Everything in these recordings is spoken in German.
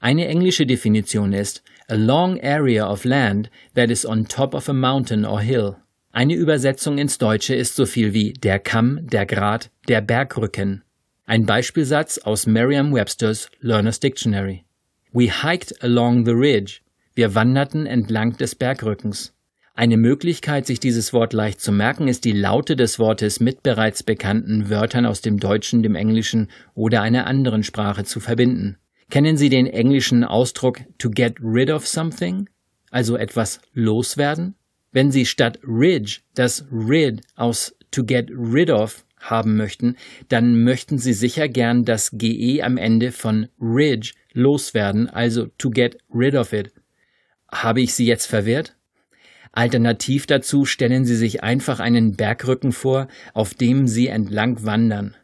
Eine englische Definition ist a long area of land that is on top of a mountain or hill. Eine Übersetzung ins Deutsche ist so viel wie der Kamm, der Grat, der Bergrücken. Ein Beispielsatz aus Merriam-Webster's Learner's Dictionary. We hiked along the ridge. Wir wanderten entlang des Bergrückens. Eine Möglichkeit, sich dieses Wort leicht zu merken, ist die Laute des Wortes mit bereits bekannten Wörtern aus dem Deutschen, dem Englischen oder einer anderen Sprache zu verbinden. Kennen Sie den englischen Ausdruck to get rid of something? Also etwas loswerden? Wenn Sie statt ridge das rid aus to get rid of haben möchten, dann möchten Sie sicher gern das GE am Ende von ridge loswerden, also to get rid of it. Habe ich Sie jetzt verwirrt? Alternativ dazu stellen Sie sich einfach einen Bergrücken vor, auf dem Sie entlang wandern.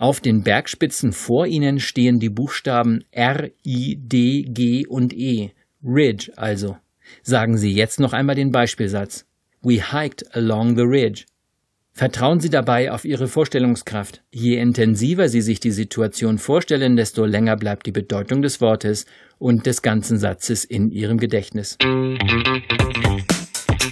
Auf den Bergspitzen vor ihnen stehen die Buchstaben R, I, D, G und E. Ridge also. Sagen Sie jetzt noch einmal den Beispielsatz. We hiked along the ridge. Vertrauen Sie dabei auf Ihre Vorstellungskraft. Je intensiver Sie sich die Situation vorstellen, desto länger bleibt die Bedeutung des Wortes und des ganzen Satzes in Ihrem Gedächtnis.